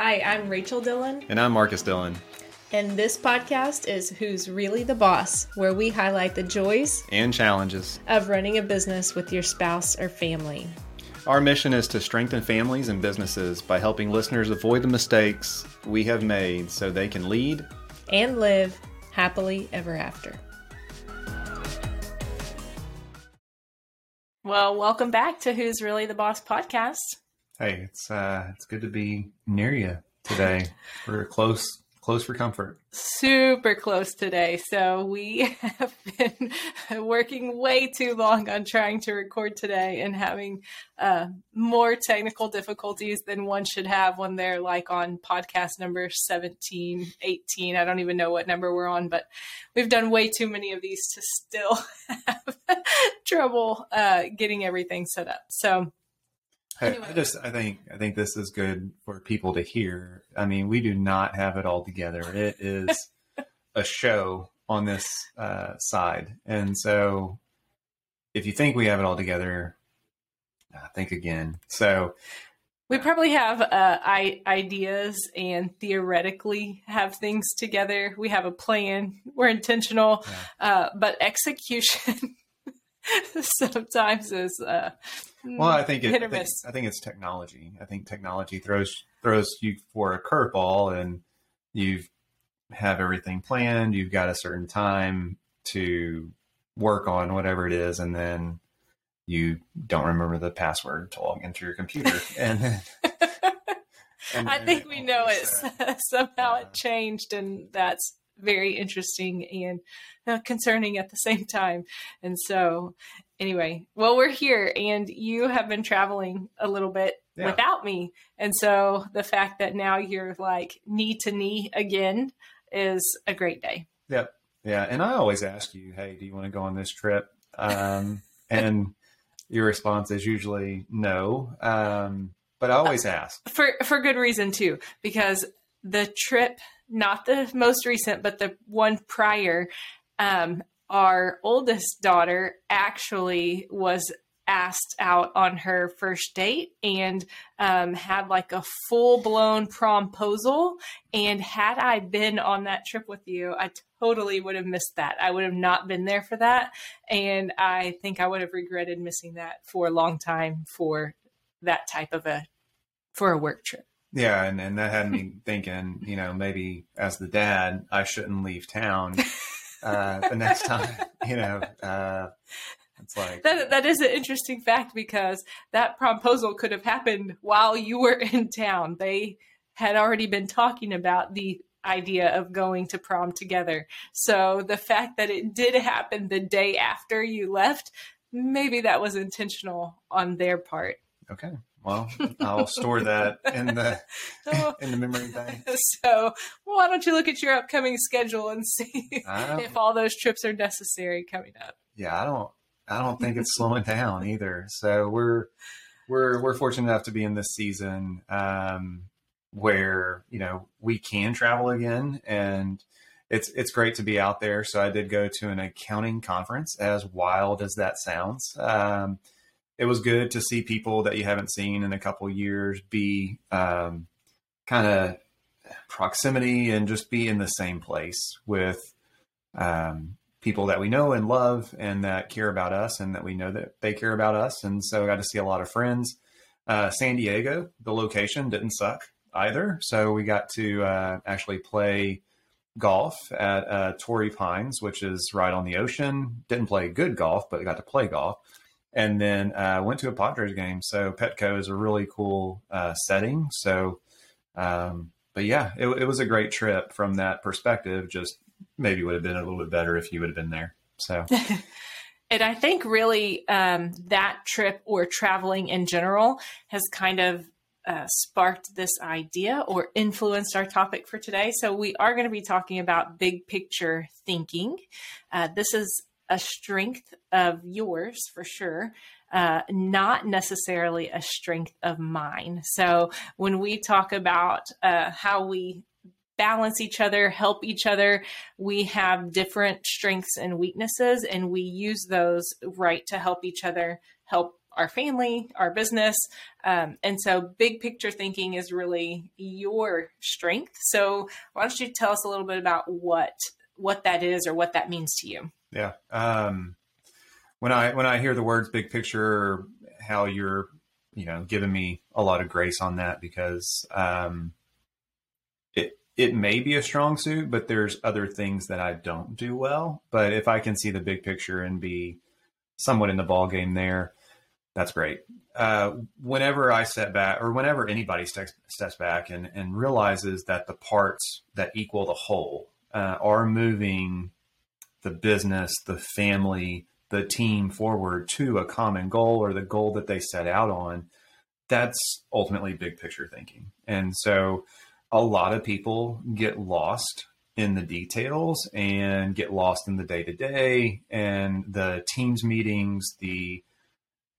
Hi, I'm Rachel Dillon. And I'm Marcus Dillon. And this podcast is Who's Really the Boss, where we highlight the joys and challenges of running a business with your spouse or family. Our mission is to strengthen families and businesses by helping listeners avoid the mistakes we have made so they can lead and live happily ever after. Well, welcome back to Who's Really the Boss podcast. Hey, it's uh it's good to be near you today. We're close close for comfort. Super close today. So we have been working way too long on trying to record today and having uh, more technical difficulties than one should have when they're like on podcast number 17, 18. I don't even know what number we're on, but we've done way too many of these to still have trouble uh, getting everything set up. So Anyway. I, just I think I think this is good for people to hear. I mean, we do not have it all together. It is a show on this uh, side, and so if you think we have it all together, uh, think again. So we probably have uh, I- ideas and theoretically have things together. We have a plan. We're intentional, yeah. uh, but execution sometimes is uh, Hmm. well, I think it, hit or I think, I think it's technology. I think technology throws throws you for a curveball, and you have everything planned. You've got a certain time to work on whatever it is, and then you don't remember the password to log into your computer, and. Then, and I think we know it. Somehow it changed, and that's very interesting and uh, concerning at the same time. And so, anyway, well, we're here, and you have been traveling a little bit yeah. without me. And so, the fact that now you're like knee to knee again is a great day. Yep. Yeah. And I always ask you, hey, do you want to go on this trip? Um, and your response is usually no. Um, but I always ask for for good reason too, because the trip not the most recent, but the one prior, um, our oldest daughter actually was asked out on her first date and um, had like a full blown promposal. And had I been on that trip with you, I totally would have missed that. I would have not been there for that. And I think I would have regretted missing that for a long time for that type of a for a work trip. Yeah, and, and that had me thinking, you know, maybe as the dad, I shouldn't leave town uh, the next time, you know. Uh, it's like that, that is an interesting fact because that proposal could have happened while you were in town. They had already been talking about the idea of going to prom together. So the fact that it did happen the day after you left, maybe that was intentional on their part. Okay. Well, I'll store that in the in the memory bank. So, why don't you look at your upcoming schedule and see if all those trips are necessary coming up? Yeah, I don't. I don't think it's slowing down either. So we're we're we're fortunate enough to be in this season um, where you know we can travel again, and it's it's great to be out there. So I did go to an accounting conference, as wild as that sounds. Um, it was good to see people that you haven't seen in a couple years be um, kind of proximity and just be in the same place with um, people that we know and love and that care about us and that we know that they care about us. And so I got to see a lot of friends. Uh, San Diego, the location didn't suck either. So we got to uh, actually play golf at uh, Torrey Pines, which is right on the ocean. Didn't play good golf, but got to play golf and then uh, went to a Padres game. So Petco is a really cool uh, setting. So, um, but yeah, it, it, was a great trip from that perspective. Just maybe would have been a little bit better if you would have been there. So. and I think really um, that trip or traveling in general has kind of uh, sparked this idea or influenced our topic for today. So, we are going to be talking about big picture thinking. Uh, this is a strength of yours for sure, uh, not necessarily a strength of mine. So when we talk about uh, how we balance each other, help each other, we have different strengths and weaknesses, and we use those right to help each other, help our family, our business. Um, and so big picture thinking is really your strength. So why don't you tell us a little bit about what what that is or what that means to you? Yeah. Um, when I when I hear the words big picture, how you're you know giving me a lot of grace on that because um, it it may be a strong suit, but there's other things that I don't do well. But if I can see the big picture and be somewhat in the ball game there, that's great. Uh, whenever I step back, or whenever anybody steps, steps back and, and realizes that the parts that equal the whole uh, are moving the business, the family, the team forward to a common goal or the goal that they set out on, that's ultimately big picture thinking. And so a lot of people get lost in the details and get lost in the day to day and the teams meetings, the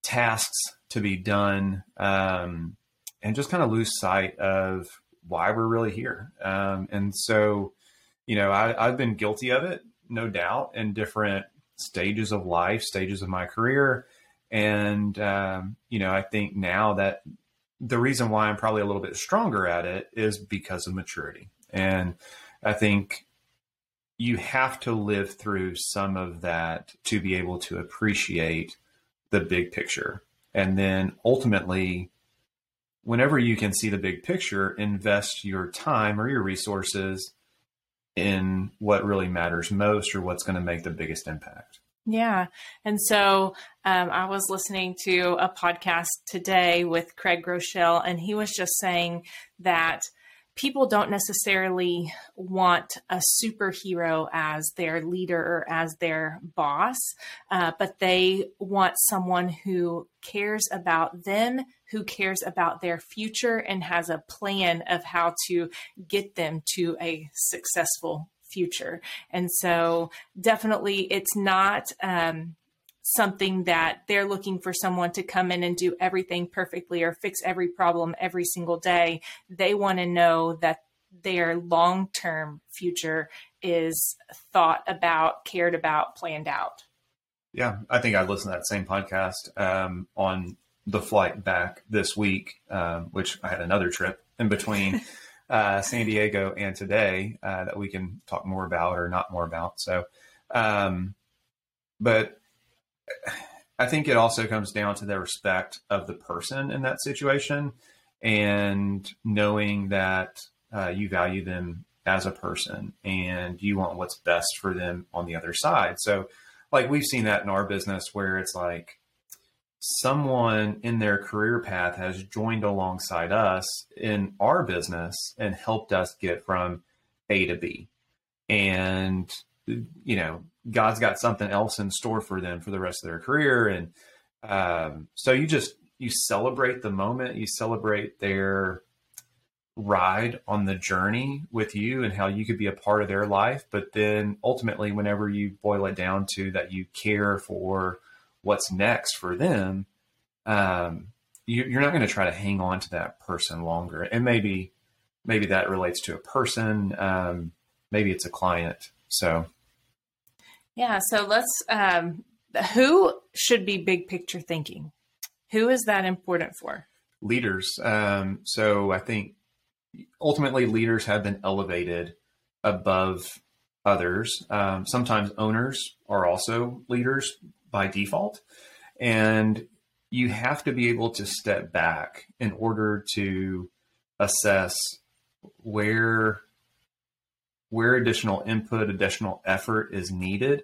tasks to be done, um, and just kind of lose sight of why we're really here. Um, and so, you know, I, I've been guilty of it, no doubt, in different stages of life, stages of my career. And, um, you know, I think now that the reason why I'm probably a little bit stronger at it is because of maturity. And I think you have to live through some of that to be able to appreciate the big picture. And then ultimately, whenever you can see the big picture, invest your time or your resources in what really matters most or what's going to make the biggest impact. Yeah. And so um, I was listening to a podcast today with Craig Groeschel, and he was just saying that people don't necessarily want a superhero as their leader or as their boss, uh, but they want someone who cares about them, who cares about their future, and has a plan of how to get them to a successful future. And so, definitely, it's not. Um, something that they're looking for someone to come in and do everything perfectly or fix every problem every single day. They want to know that their long term future is thought about, cared about, planned out. Yeah, I think I listened to that same podcast um, on the flight back this week, um, which I had another trip in between uh, San Diego and today uh, that we can talk more about or not more about. So, um, but I think it also comes down to the respect of the person in that situation and knowing that uh, you value them as a person and you want what's best for them on the other side. So, like, we've seen that in our business where it's like someone in their career path has joined alongside us in our business and helped us get from A to B. And, you know, God's got something else in store for them for the rest of their career. And um, so you just you celebrate the moment, you celebrate their ride on the journey with you and how you could be a part of their life. But then ultimately, whenever you boil it down to that, you care for what's next for them. Um, you, are not going to try to hang on to that person longer. And maybe, maybe that relates to a person. Um, maybe it's a client. So yeah. So let's, um, who should be big picture thinking? Who is that important for? Leaders. Um, so I think ultimately leaders have been elevated above others. Um, sometimes owners are also leaders by default. And you have to be able to step back in order to assess where where additional input, additional effort is needed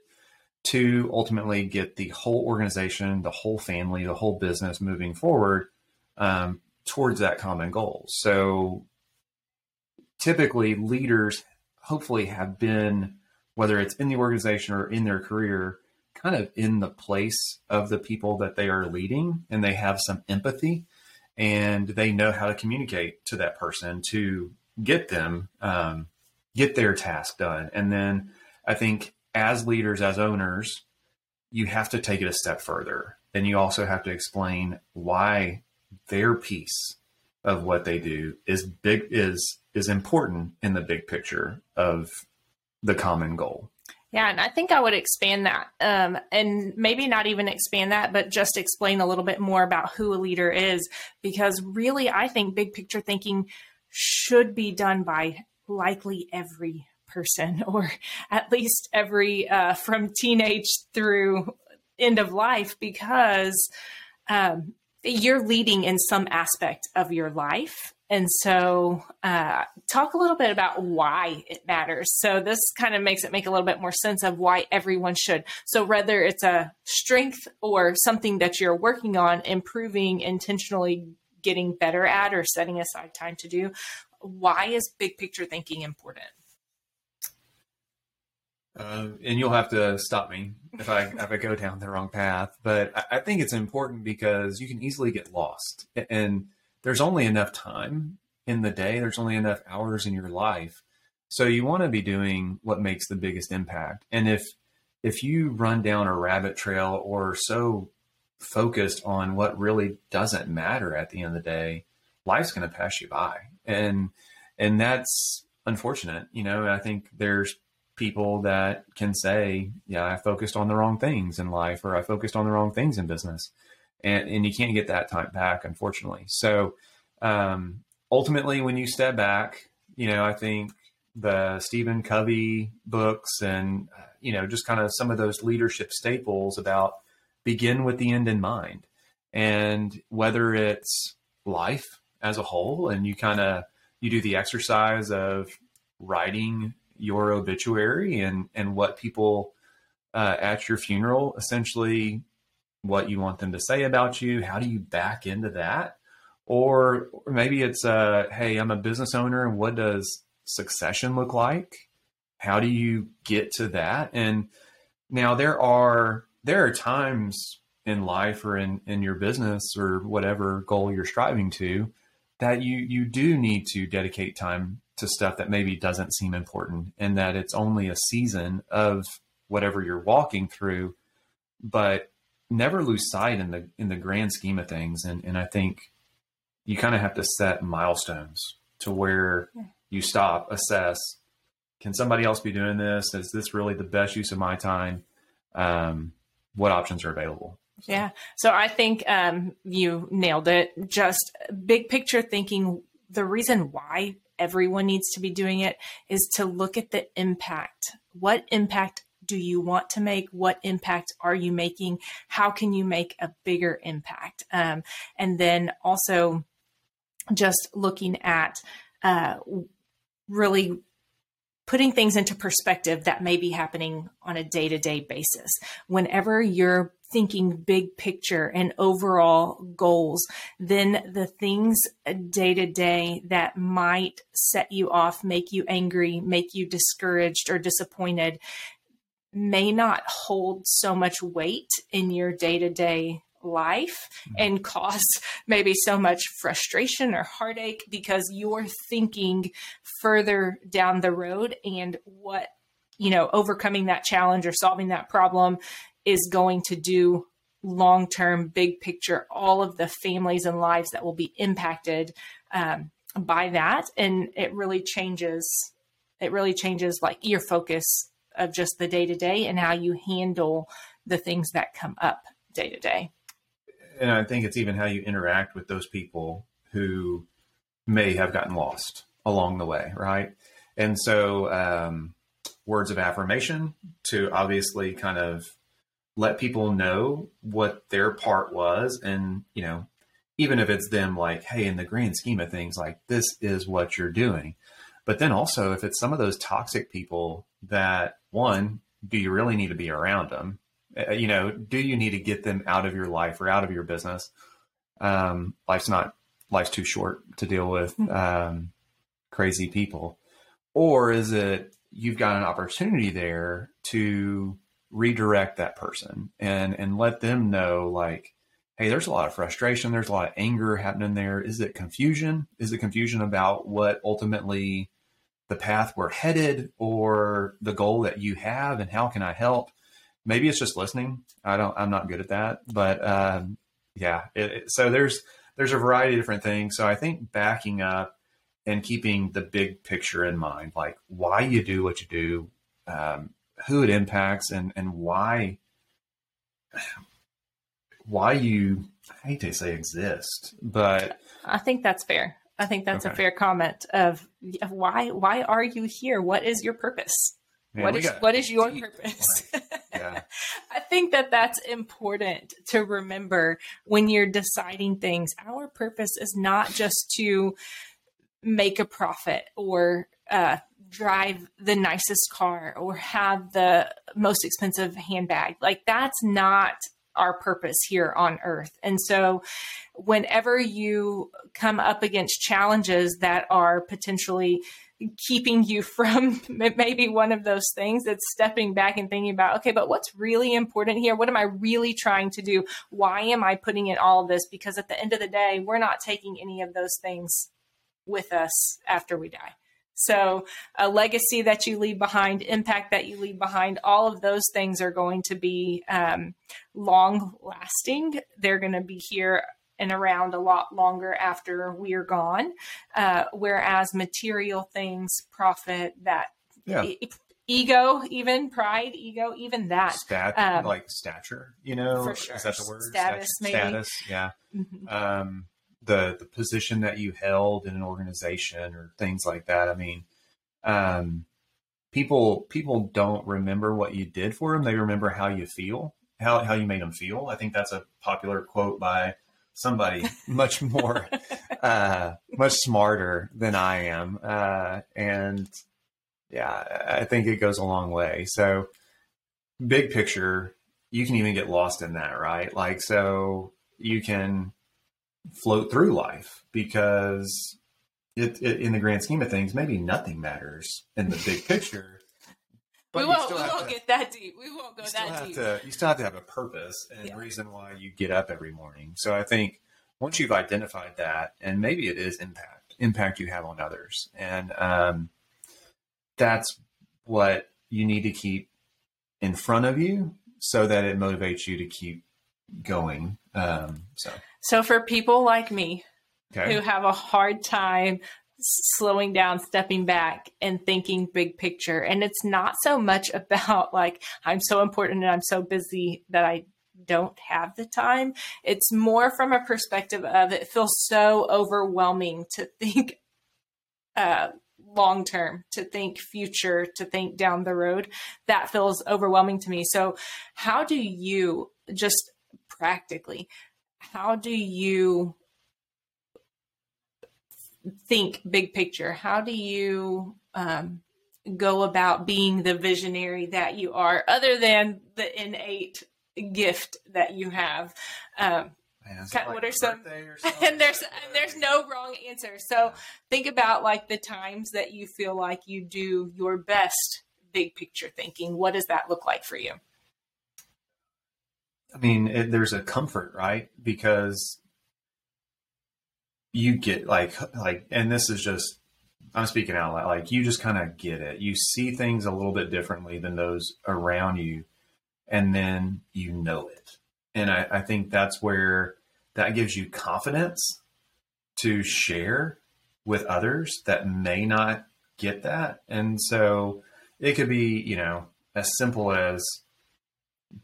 to ultimately get the whole organization, the whole family, the whole business moving forward um, towards that common goal. So typically, leaders hopefully have been, whether it's in the organization or in their career, kind of in the place of the people that they are leading and they have some empathy and they know how to communicate to that person to get them um, get their task done. And then I think as leaders, as owners, you have to take it a step further. And you also have to explain why their piece of what they do is big is is important in the big picture of the common goal. Yeah, and I think I would expand that, um, and maybe not even expand that, but just explain a little bit more about who a leader is, because really, I think big picture thinking should be done by likely every person, or at least every uh, from teenage through end of life, because um, you're leading in some aspect of your life and so, uh, talk a little bit about why it matters. So, this kind of makes it make a little bit more sense of why everyone should. So, whether it's a strength or something that you're working on, improving, intentionally getting better at, or setting aside time to do, why is big picture thinking important? Uh, and you'll have to stop me if I if I go down the wrong path. But I, I think it's important because you can easily get lost and there's only enough time in the day, there's only enough hours in your life. So you want to be doing what makes the biggest impact. And if if you run down a rabbit trail or so focused on what really doesn't matter at the end of the day, life's going to pass you by. And and that's unfortunate. You know, I think there's people that can say, yeah, I focused on the wrong things in life or I focused on the wrong things in business and and you can't get that time back, unfortunately. So um, ultimately, when you step back, you know, I think the Stephen Covey books and you know just kind of some of those leadership staples about begin with the end in mind, and whether it's life as a whole, and you kind of you do the exercise of writing your obituary and and what people uh, at your funeral essentially what you want them to say about you. How do you back into that? Or maybe it's, uh, hey, I'm a business owner, and what does succession look like? How do you get to that? And now there are there are times in life or in in your business or whatever goal you're striving to that you you do need to dedicate time to stuff that maybe doesn't seem important and that it's only a season of whatever you're walking through but never lose sight in the in the grand scheme of things. And and I think you kind of have to set milestones to where you stop assess can somebody else be doing this? Is this really the best use of my time? Um, what options are available? So. yeah. So I think um, you nailed it. Just big picture thinking the reason why everyone needs to be doing it is to look at the impact. What impact do you want to make? What impact are you making? How can you make a bigger impact? Um, and then also just looking at uh, really putting things into perspective that may be happening on a day to day basis. Whenever you're thinking big picture and overall goals, then the things day to day that might set you off, make you angry, make you discouraged or disappointed, may not hold so much weight in your day to day life mm-hmm. and cause maybe so much frustration or heartache because you're thinking further down the road and what, you know, overcoming that challenge or solving that problem is going to do long term, big picture, all of the families and lives that will be impacted um, by that. And it really changes, it really changes like your focus of just the day to day and how you handle the things that come up day to day. And I think it's even how you interact with those people who may have gotten lost along the way, right? And so, um, words of affirmation to obviously kind of let people know what their part was. And, you know, even if it's them like, hey, in the grand scheme of things, like this is what you're doing. But then also, if it's some of those toxic people that one, do you really need to be around them? Uh, you know, do you need to get them out of your life or out of your business? Um, life's not life's too short to deal with hmm. um, crazy people, or is it you've got an opportunity there to redirect that person and and let them know like hey there's a lot of frustration there's a lot of anger happening there is it confusion is it confusion about what ultimately the path we're headed or the goal that you have and how can I help? Maybe it's just listening. I don't, I'm not good at that, but, um, yeah. It, it, so there's, there's a variety of different things. So I think backing up and keeping the big picture in mind, like why you do what you do, um, who it impacts and and why why you I hate to say exist, but I think that's fair. I think that's okay. a fair comment of, of, why why are you here? What is your purpose? Man, what is what is your purpose? yeah. I think that that's important to remember when you're deciding things. Our purpose is not just to make a profit or uh, drive the nicest car or have the most expensive handbag. Like that's not our purpose here on earth. And so whenever you come up against challenges that are potentially keeping you from maybe one of those things that's stepping back and thinking about okay but what's really important here? What am i really trying to do? Why am i putting in all of this? Because at the end of the day we're not taking any of those things with us after we die so, a legacy that you leave behind, impact that you leave behind, all of those things are going to be um, long lasting. They're going to be here and around a lot longer after we are gone. Uh, whereas material things, profit, that yeah. e- ego, even pride, ego, even that. Stat- um, like stature, you know? For sure. Is that the word? Status, maybe. Status, yeah. Mm-hmm. Um, the the position that you held in an organization or things like that. I mean, um, people people don't remember what you did for them; they remember how you feel, how how you made them feel. I think that's a popular quote by somebody much more uh, much smarter than I am, uh, and yeah, I think it goes a long way. So, big picture, you can even get lost in that, right? Like, so you can float through life because it, it, in the grand scheme of things, maybe nothing matters in the big picture. But we won't, we won't to, get that deep. We won't go that deep. To, you still have to have a purpose and yeah. reason why you get up every morning. So I think once you've identified that, and maybe it is impact, impact you have on others, and um, that's what you need to keep in front of you so that it motivates you to keep going. Um, so so for people like me okay. who have a hard time slowing down, stepping back and thinking big picture, and it's not so much about like I'm so important and I'm so busy that I don't have the time. It's more from a perspective of it feels so overwhelming to think uh, long term, to think future, to think down the road. That feels overwhelming to me. So, how do you just practically how do you think big picture? How do you um, go about being the visionary that you are, other than the innate gift that you have? Um, Man, like what are some and there's and there's no wrong answer so think about like the times that you feel like you do your best big picture thinking what does that look like for you I mean, it, there's a comfort, right? Because you get like like, and this is just I'm speaking out loud. Like you just kind of get it. You see things a little bit differently than those around you, and then you know it. And I, I think that's where that gives you confidence to share with others that may not get that. And so it could be, you know, as simple as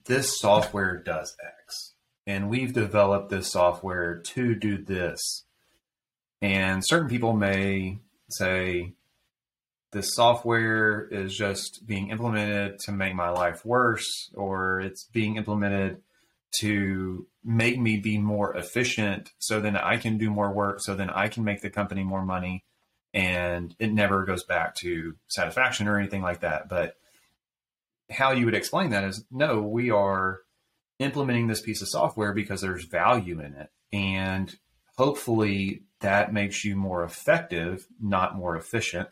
this software does X, and we've developed this software to do this. And certain people may say, this software is just being implemented to make my life worse, or it's being implemented to make me be more efficient so then I can do more work, so then I can make the company more money. And it never goes back to satisfaction or anything like that. But how you would explain that is no, we are implementing this piece of software because there's value in it. And hopefully that makes you more effective, not more efficient.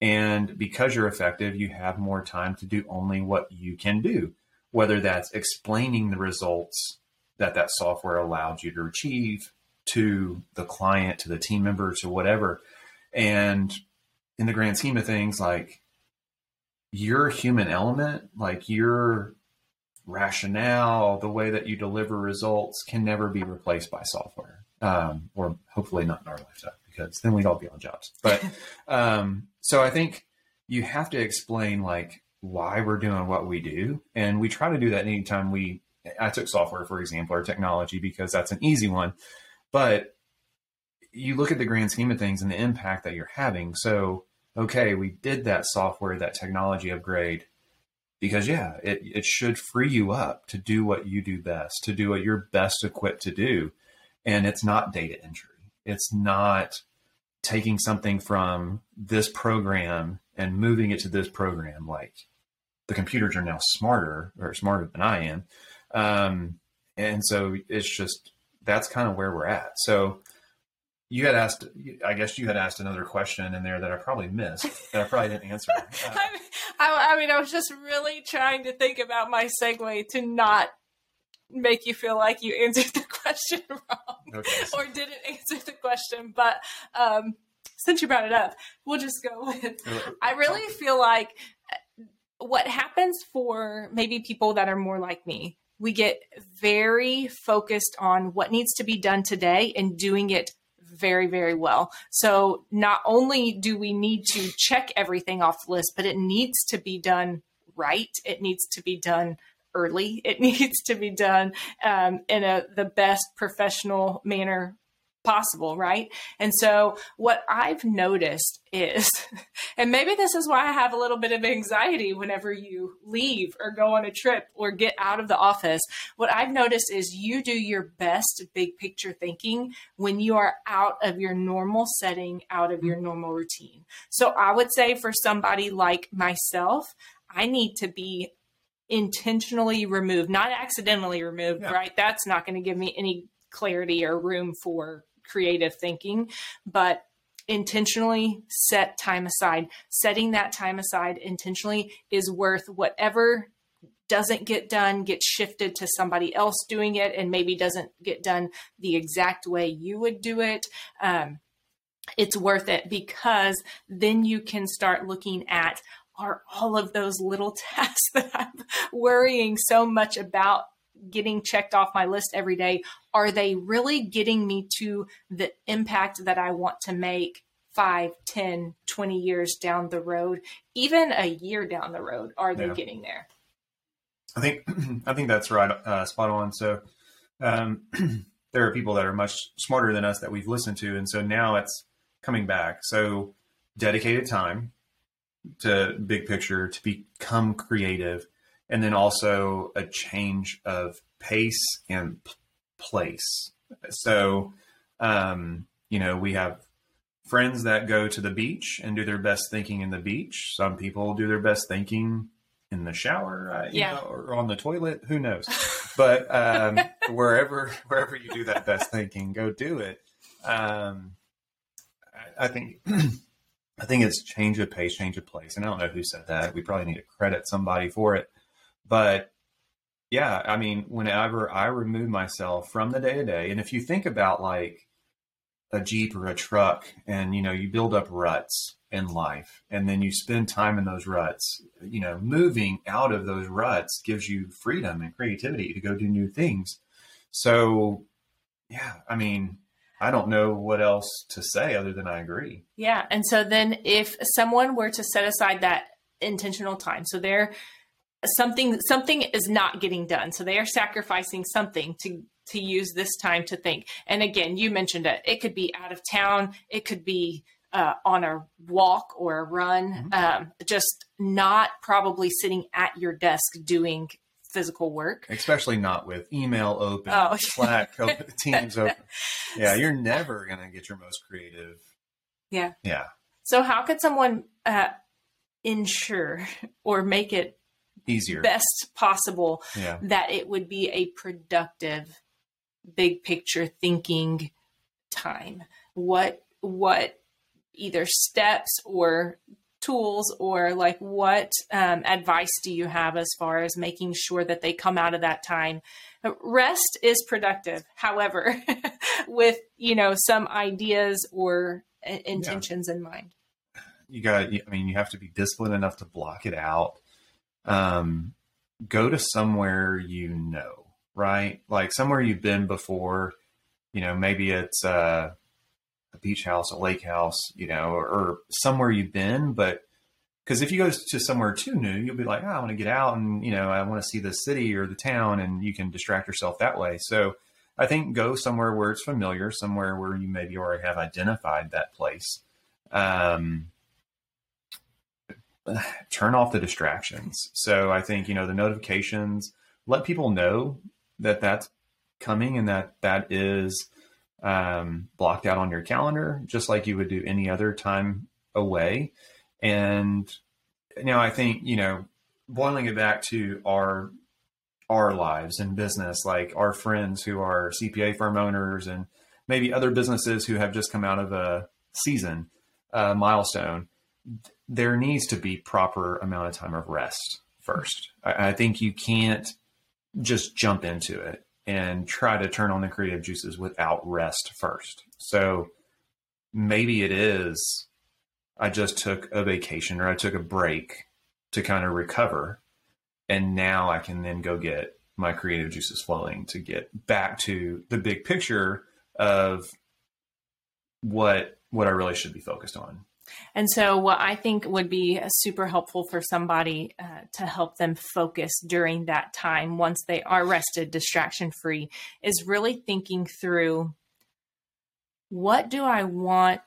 And because you're effective, you have more time to do only what you can do, whether that's explaining the results that that software allowed you to achieve to the client, to the team member, to whatever. And in the grand scheme of things, like your human element, like your rationale, the way that you deliver results can never be replaced by software. Um, or hopefully not in our lifetime because then we'd all be on jobs. But um, so I think you have to explain like why we're doing what we do. And we try to do that anytime we, I took software, for example, or technology, because that's an easy one. But you look at the grand scheme of things and the impact that you're having. So, okay, we did that software, that technology upgrade because yeah, it, it should free you up to do what you do best, to do what you're best equipped to do. And it's not data entry. It's not taking something from this program and moving it to this program. Like the computers are now smarter or smarter than I am. Um, and so it's just, that's kind of where we're at. So you had asked, I guess you had asked another question in there that I probably missed that I probably didn't answer. Uh, I, I, mean, I was just really trying to think about my segue to not make you feel like you answered the question wrong okay. or didn't answer the question. But um, since you brought it up, we'll just go with. I really feel like uh, what happens for maybe people that are more like me we get very focused on what needs to be done today and doing it very, very well. So not only do we need to check everything off the list, but it needs to be done right. It needs to be done early. It needs to be done um, in a the best professional manner possible, right? And so what I've noticed is, and maybe this is why I have a little bit of anxiety whenever you leave or go on a trip or get out of the office. What I've noticed is you do your best big picture thinking when you are out of your normal setting, out of your mm-hmm. normal routine. So I would say for somebody like myself, I need to be intentionally removed, not accidentally removed, yeah. right? That's not going to give me any clarity or room for creative thinking, but intentionally set time aside. Setting that time aside intentionally is worth whatever doesn't get done gets shifted to somebody else doing it and maybe doesn't get done the exact way you would do it. Um, it's worth it because then you can start looking at are all of those little tasks that I'm worrying so much about getting checked off my list every day are they really getting me to the impact that i want to make 5 10 20 years down the road even a year down the road? Are they yeah. getting there? I think i think that's right uh, spot on. So um, there are people that are much smarter than us that we've listened to and so now it's coming back. So dedicated time to big picture to become creative and then also a change of pace and p- place. So, um, you know, we have friends that go to the beach and do their best thinking in the beach. Some people do their best thinking in the shower, uh, yeah. Know, or on the toilet. Who knows? but um, wherever wherever you do that best thinking, go do it. Um, I, I think. I think it's change of pace, change of place. And I don't know who said that. We probably need to credit somebody for it. But yeah, I mean, whenever I remove myself from the day to day, and if you think about like a Jeep or a truck and, you know, you build up ruts in life and then you spend time in those ruts, you know, moving out of those ruts gives you freedom and creativity to go do new things. So, yeah, I mean, I don't know what else to say other than I agree. Yeah. And so then if someone were to set aside that intentional time, so they're something something is not getting done. So they are sacrificing something to to use this time to think. And again you mentioned it. It could be out of town. It could be uh, on a walk or a run. Mm-hmm. um, just not probably sitting at your desk doing physical work. Especially not with email open oh. slack open teams open. Yeah you're never going to get your most creative. Yeah. Yeah. So how could someone uh, ensure or make it easier. best possible yeah. that it would be a productive big picture thinking time. What what either steps or tools or like what um, advice do you have as far as making sure that they come out of that time? Rest is productive. However with you know some ideas or uh, intentions yeah. in mind. You got i mean you have to be disciplined enough to block it out um, go to somewhere you know, right? Like somewhere you've been before. You know, maybe it's uh, a beach house, a lake house, you know, or, or somewhere you've been, but because if you go to somewhere too new, you'll be like, oh, I want to get out and, you know, I want to see the city or the town and you can distract yourself that way. So I think go somewhere where it's familiar, somewhere where you maybe already have identified that place. Um, turn off the distractions. So I think, you know, the notifications, let people know that that's coming and that that is um, blocked out on your calendar, just like you would do any other time away. And you now I think, you know, boiling it back to our our lives and business, like our friends who are CPA firm owners and maybe other businesses who have just come out of a season uh, milestone, there needs to be proper amount of time of rest first. I, I think you can't just jump into it and try to turn on the creative juices without rest first. So maybe it is I just took a vacation or I took a break to kind of recover. And now I can then go get my creative juices flowing to get back to the big picture of what what I really should be focused on. And so, what I think would be super helpful for somebody uh, to help them focus during that time, once they are rested, distraction free, is really thinking through what do I want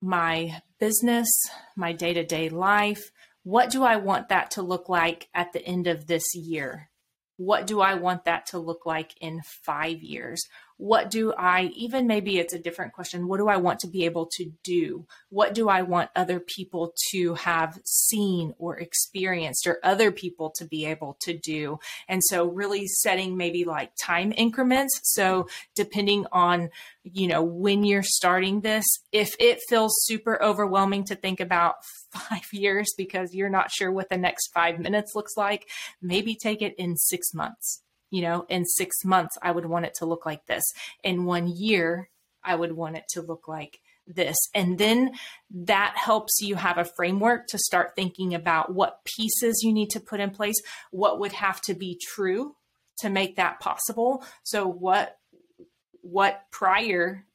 my business, my day to day life. What do I want that to look like at the end of this year? What do I want that to look like in five years? What do I, even maybe it's a different question, what do I want to be able to do? What do I want other people to have seen or experienced or other people to be able to do? And so really setting maybe like time increments. So depending on, you know, when you're starting this, if it feels super overwhelming to think about five years because you're not sure what the next five minutes looks like, maybe take it in six months you know, in six months, I would want it to look like this. In one year, I would want it to look like this. And then that helps you have a framework to start thinking about what pieces you need to put in place, what would have to be true to make that possible. So what what prior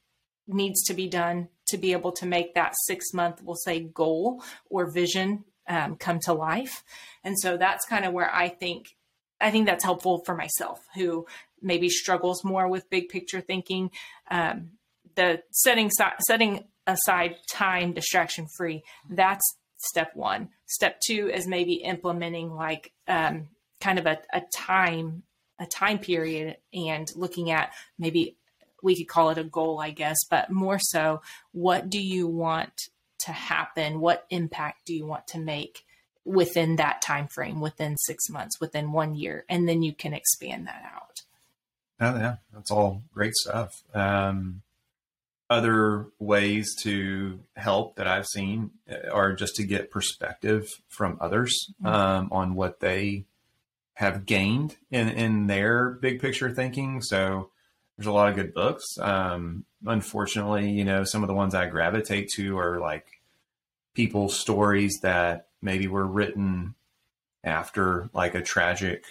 needs to be done to be able to make that six month, we'll say, goal or vision um, come to life. And so that's kind of where I think I think that's helpful for myself who maybe struggles more with big picture thinking. Um, the setting setting aside time distraction free that's step one. Step two is maybe implementing like um, kind of a, a time a time period and looking at maybe we could call it a goal, I guess, but more so, what do you want to happen? What impact do you want to make within that time frame within six months within one year and then you can expand that out. Oh yeah. That's all great stuff. Um, other ways to help that i've seen uh, are just to get perspective from others mm-hmm. um, on what they have gained in in their big picture thinking. So there's a lot of good books. Um, unfortunately you know some of the ones i gravitate to are like people's stories that maybe were written after like a tragic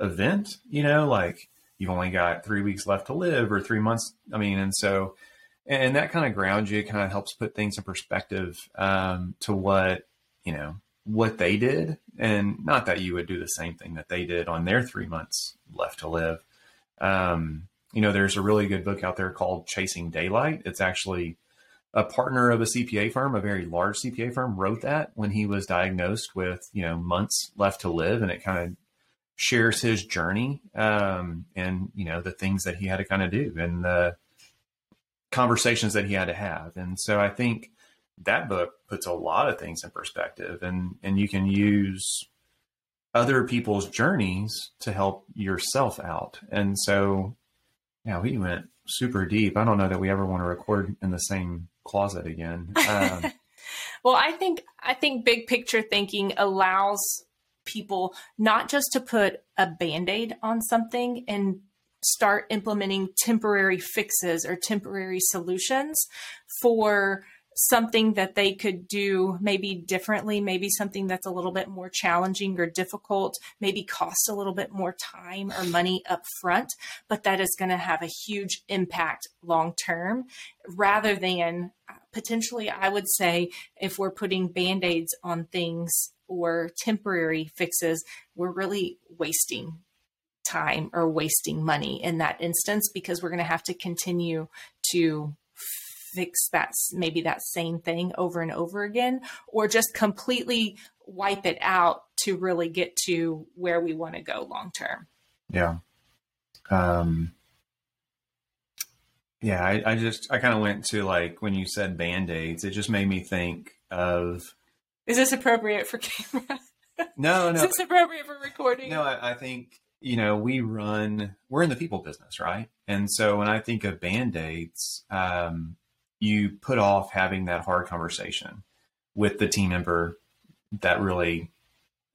event, you know, like you've only got three weeks left to live or three months. I mean, and so, and that kind of grounds you, kind of helps put things in perspective um, to what, you know, what they did. And not that you would do the same thing that they did on their three months left to live. Um, you know, there's a really good book out there called Chasing Daylight. It's actually a partner of a CPA firm, a very large CPA firm, wrote that when he was diagnosed with you know months left to live, and it kind of shares his journey um, and you know the things that he had to kind of do and the conversations that he had to have. And so I think that book puts a lot of things in perspective, and and you can use other people's journeys to help yourself out. And so, yeah, we went super deep. I don't know that we ever want to record in the same closet again. Um, well, I think I think big picture thinking allows people not just to put a band-aid on something and start implementing temporary fixes or temporary solutions for something that they could do maybe differently, maybe something that's a little bit more challenging or difficult, maybe cost a little bit more time or money up front, but that is going to have a huge impact long term rather than uh, potentially, I would say if we're putting band aids on things or temporary fixes, we're really wasting time or wasting money in that instance because we're going to have to continue to fix that maybe that same thing over and over again or just completely wipe it out to really get to where we want to go long term. Yeah. Um yeah i, I just i kind of went to like when you said band-aids it just made me think of is this appropriate for camera? No no. Is this appropriate for recording? No I, I think you know, we run, we're in the people business, right? And so when I think of band aids, um, you put off having that hard conversation with the team member that really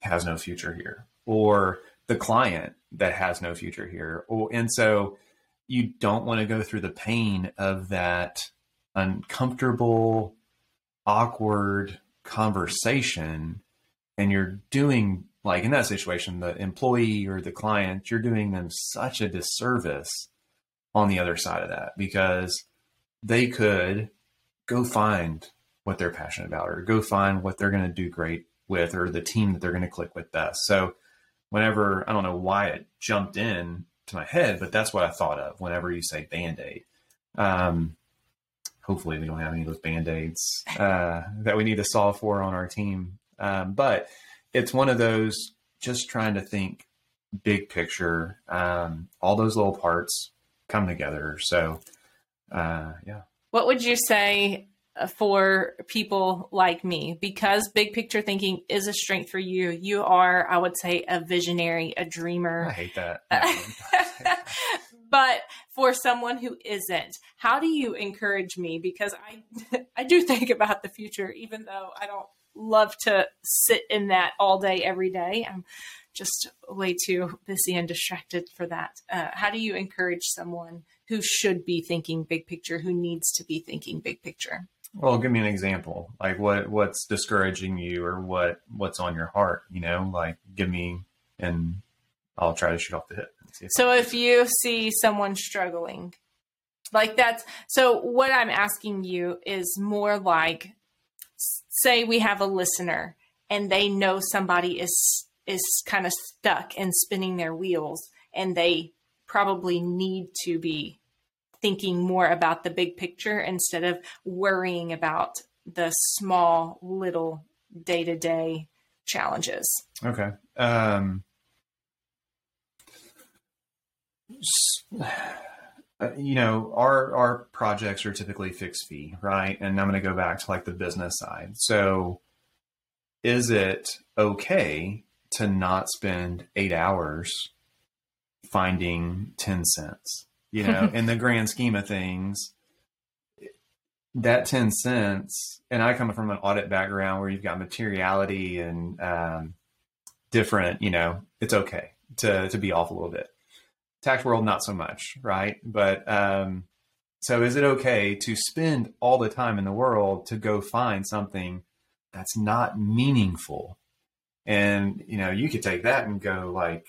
has no future here or the client that has no future here. Or, and so you don't want to go through the pain of that uncomfortable, awkward conversation. And you're doing like in that situation, the employee or the client, you're doing them such a disservice on the other side of that because they could go find what they're passionate about or go find what they're going to do great with or the team that they're going to click with best. So whenever I don't know why it jumped in to my head, but that's what I thought of whenever you say band-aid. Um, hopefully we don't have any of those band-aids uh, that we need to solve for on our team. Um, but it's one of those just trying to think big picture. Um, all those little parts come together. So, uh, yeah. What would you say uh, for people like me? Because big picture thinking is a strength for you. You are, I would say, a visionary, a dreamer. I hate that. but for someone who isn't, how do you encourage me? Because I, I do think about the future, even though I don't love to sit in that all day, every day. I'm just way too busy and distracted for that. Uh, how do you encourage someone who should be thinking big picture, who needs to be thinking big picture? Well, give me an example. Like what what's discouraging you, or what what's on your heart? You know, like give me, and I'll try to shoot off the hip. If so, if you see someone struggling, like that's so, what I'm asking you is more like say we have a listener and they know somebody is is kind of stuck and spinning their wheels and they probably need to be thinking more about the big picture instead of worrying about the small little day-to-day challenges okay um uh, you know, our our projects are typically fixed fee, right? And I'm going to go back to like the business side. So, is it okay to not spend eight hours finding ten cents? You know, in the grand scheme of things, that ten cents. And I come from an audit background where you've got materiality and um, different. You know, it's okay to to be off a little bit tax world not so much right but um, so is it okay to spend all the time in the world to go find something that's not meaningful and you know you could take that and go like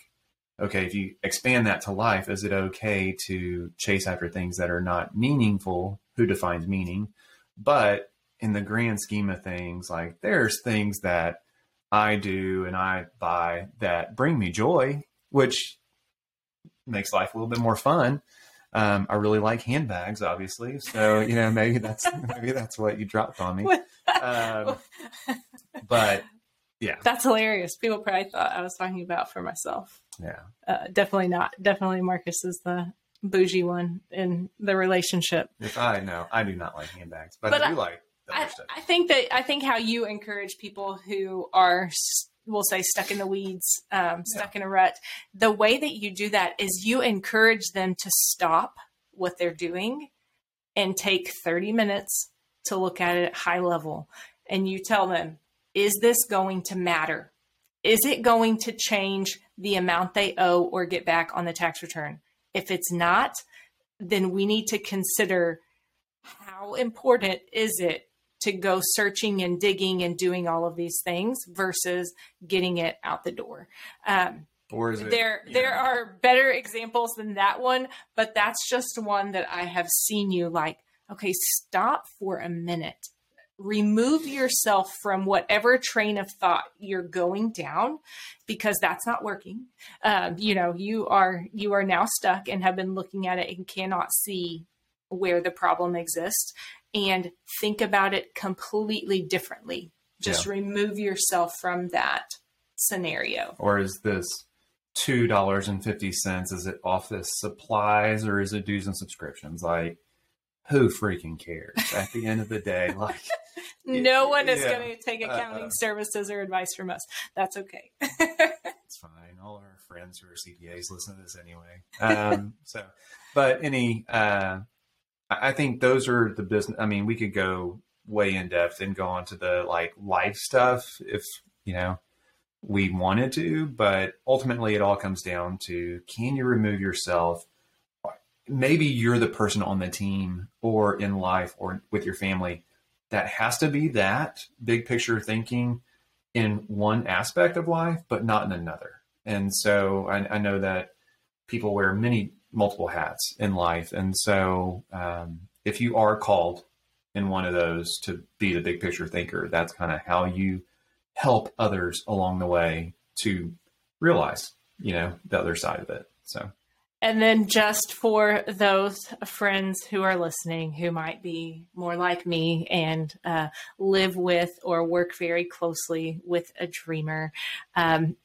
okay if you expand that to life is it okay to chase after things that are not meaningful who defines meaning but in the grand scheme of things like there's things that i do and i buy that bring me joy which makes life a little bit more fun. Um, I really like handbags, obviously. So you know, maybe that's maybe that's what you dropped on me. Um, but yeah, that's hilarious. People probably thought I was talking about for myself. Yeah, uh, definitely not. Definitely, Marcus is the bougie one in the relationship. If I know, I do not like handbags, but, but I do I, like. I, I, think that I think how you encourage people who are we'll say stuck in the weeds, um, stuck yeah. in a rut. The way that you do that is you encourage them to stop what they're doing and take 30 minutes to look at it at high level. And you tell them, is this going to matter? Is it going to change the amount they owe or get back on the tax return? If it's not, then we need to consider how important is it to go searching and digging and doing all of these things versus getting it out the door. Um, or is it, there there are better examples than that one, but that's just one that I have seen you like, okay, stop for a minute. Remove yourself from whatever train of thought you're going down because that's not working. Um, you know, you are you are now stuck and have been looking at it and cannot see where the problem exists and think about it completely differently. Just yeah. remove yourself from that scenario. Or is this two dollars and fifty cents? Is it office supplies or is it dues and subscriptions? Like who freaking cares at the end of the day? Like no one is yeah. going to take accounting uh, services or advice from us. That's okay. it's fine. All our friends who are CPAs listen to this anyway. Um, so, but any, uh, I think those are the business. I mean, we could go way in depth and go on to the like life stuff if you know we wanted to, but ultimately it all comes down to can you remove yourself? Maybe you're the person on the team or in life or with your family that has to be that big picture thinking in one aspect of life, but not in another. And so I, I know that people wear many multiple hats in life. And so um, if you are called in one of those to be the big picture thinker, that's kind of how you help others along the way to realize, you know, the other side of it. So. And then, just for those friends who are listening who might be more like me and uh, live with or work very closely with a dreamer, um,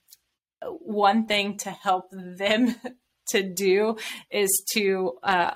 one thing to help them to do is to uh,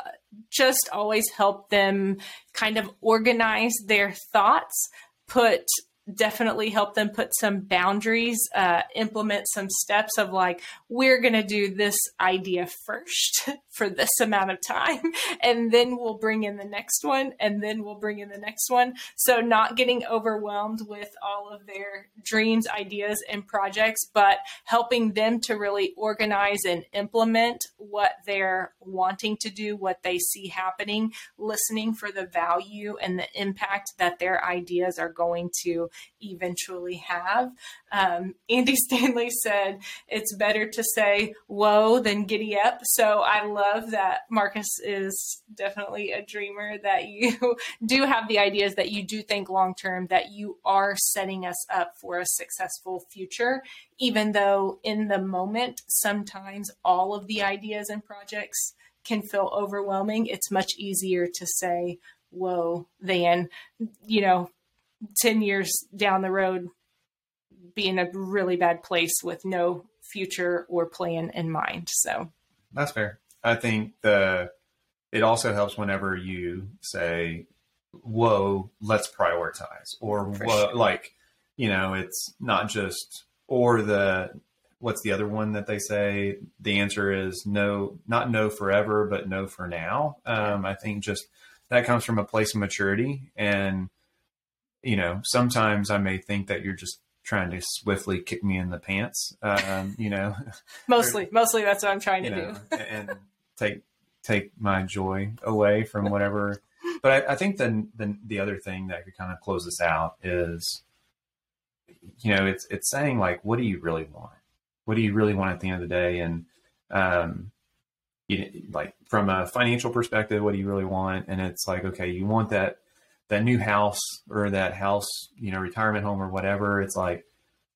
just always help them kind of organize their thoughts, put definitely help them put some boundaries, uh, implement some steps of like, we're going to do this idea first for this amount of time, and then we'll bring in the next one, and then we'll bring in the next one. So, not getting overwhelmed with all of their dreams, ideas, and projects, but helping them to really organize and implement what they're wanting to do, what they see happening, listening for the value and the impact that their ideas are going to eventually have. Um, Andy Stanley said it's better to say whoa than giddy up. So I love that Marcus is definitely a dreamer, that you do have the ideas, that you do think long term, that you are setting us up for a successful future, even though in the moment, sometimes all of the ideas and projects can feel overwhelming. It's much easier to say, whoa, than, you know, 10 years down the road be in a really bad place with no future or plan in mind. So that's fair. I think the it also helps whenever you say, "Whoa, let's prioritize," or For "Whoa," sure. like you know, it's not just or the what's the other one that they say? The answer is no, not no forever, but no for now. Um, I think just that comes from a place of maturity and you know, sometimes I may think that you're just trying to swiftly kick me in the pants. Um, you know, mostly, or, mostly that's what I'm trying to know, do, and take take my joy away from whatever. But I, I think then the, the other thing that could kind of close this out is, you know, it's it's saying like, what do you really want? What do you really want at the end of the day? And um, you, like from a financial perspective, what do you really want? And it's like, okay, you want that that new house or that house, you know, retirement home or whatever. It's like,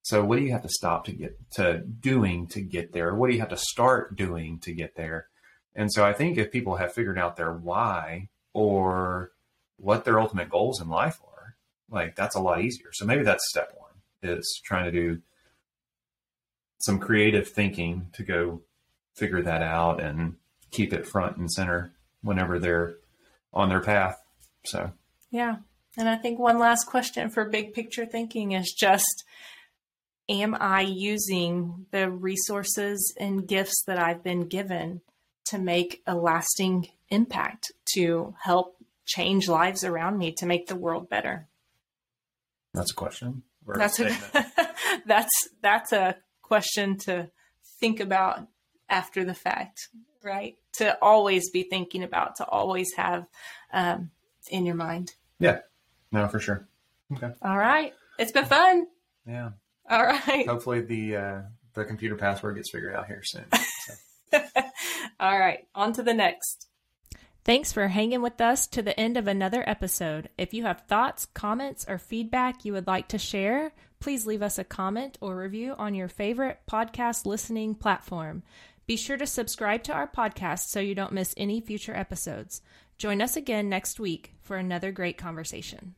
so what do you have to stop to get to doing to get there? What do you have to start doing to get there? And so I think if people have figured out their why or what their ultimate goals in life are, like that's a lot easier. So maybe that's step one is trying to do some creative thinking to go figure that out and keep it front and center whenever they're on their path. So yeah. And I think one last question for big picture thinking is just Am I using the resources and gifts that I've been given to make a lasting impact, to help change lives around me, to make the world better? That's a question. That's a, that's that's a question to think about after the fact, right? To always be thinking about, to always have um, in your mind. Yeah. No, for sure. Okay. All right. It's been fun. Yeah. All right. Hopefully the uh, the computer password gets figured out here soon. So. All right. On to the next. Thanks for hanging with us to the end of another episode. If you have thoughts, comments, or feedback you would like to share, please leave us a comment or review on your favorite podcast listening platform. Be sure to subscribe to our podcast so you don't miss any future episodes. Join us again next week for another great conversation.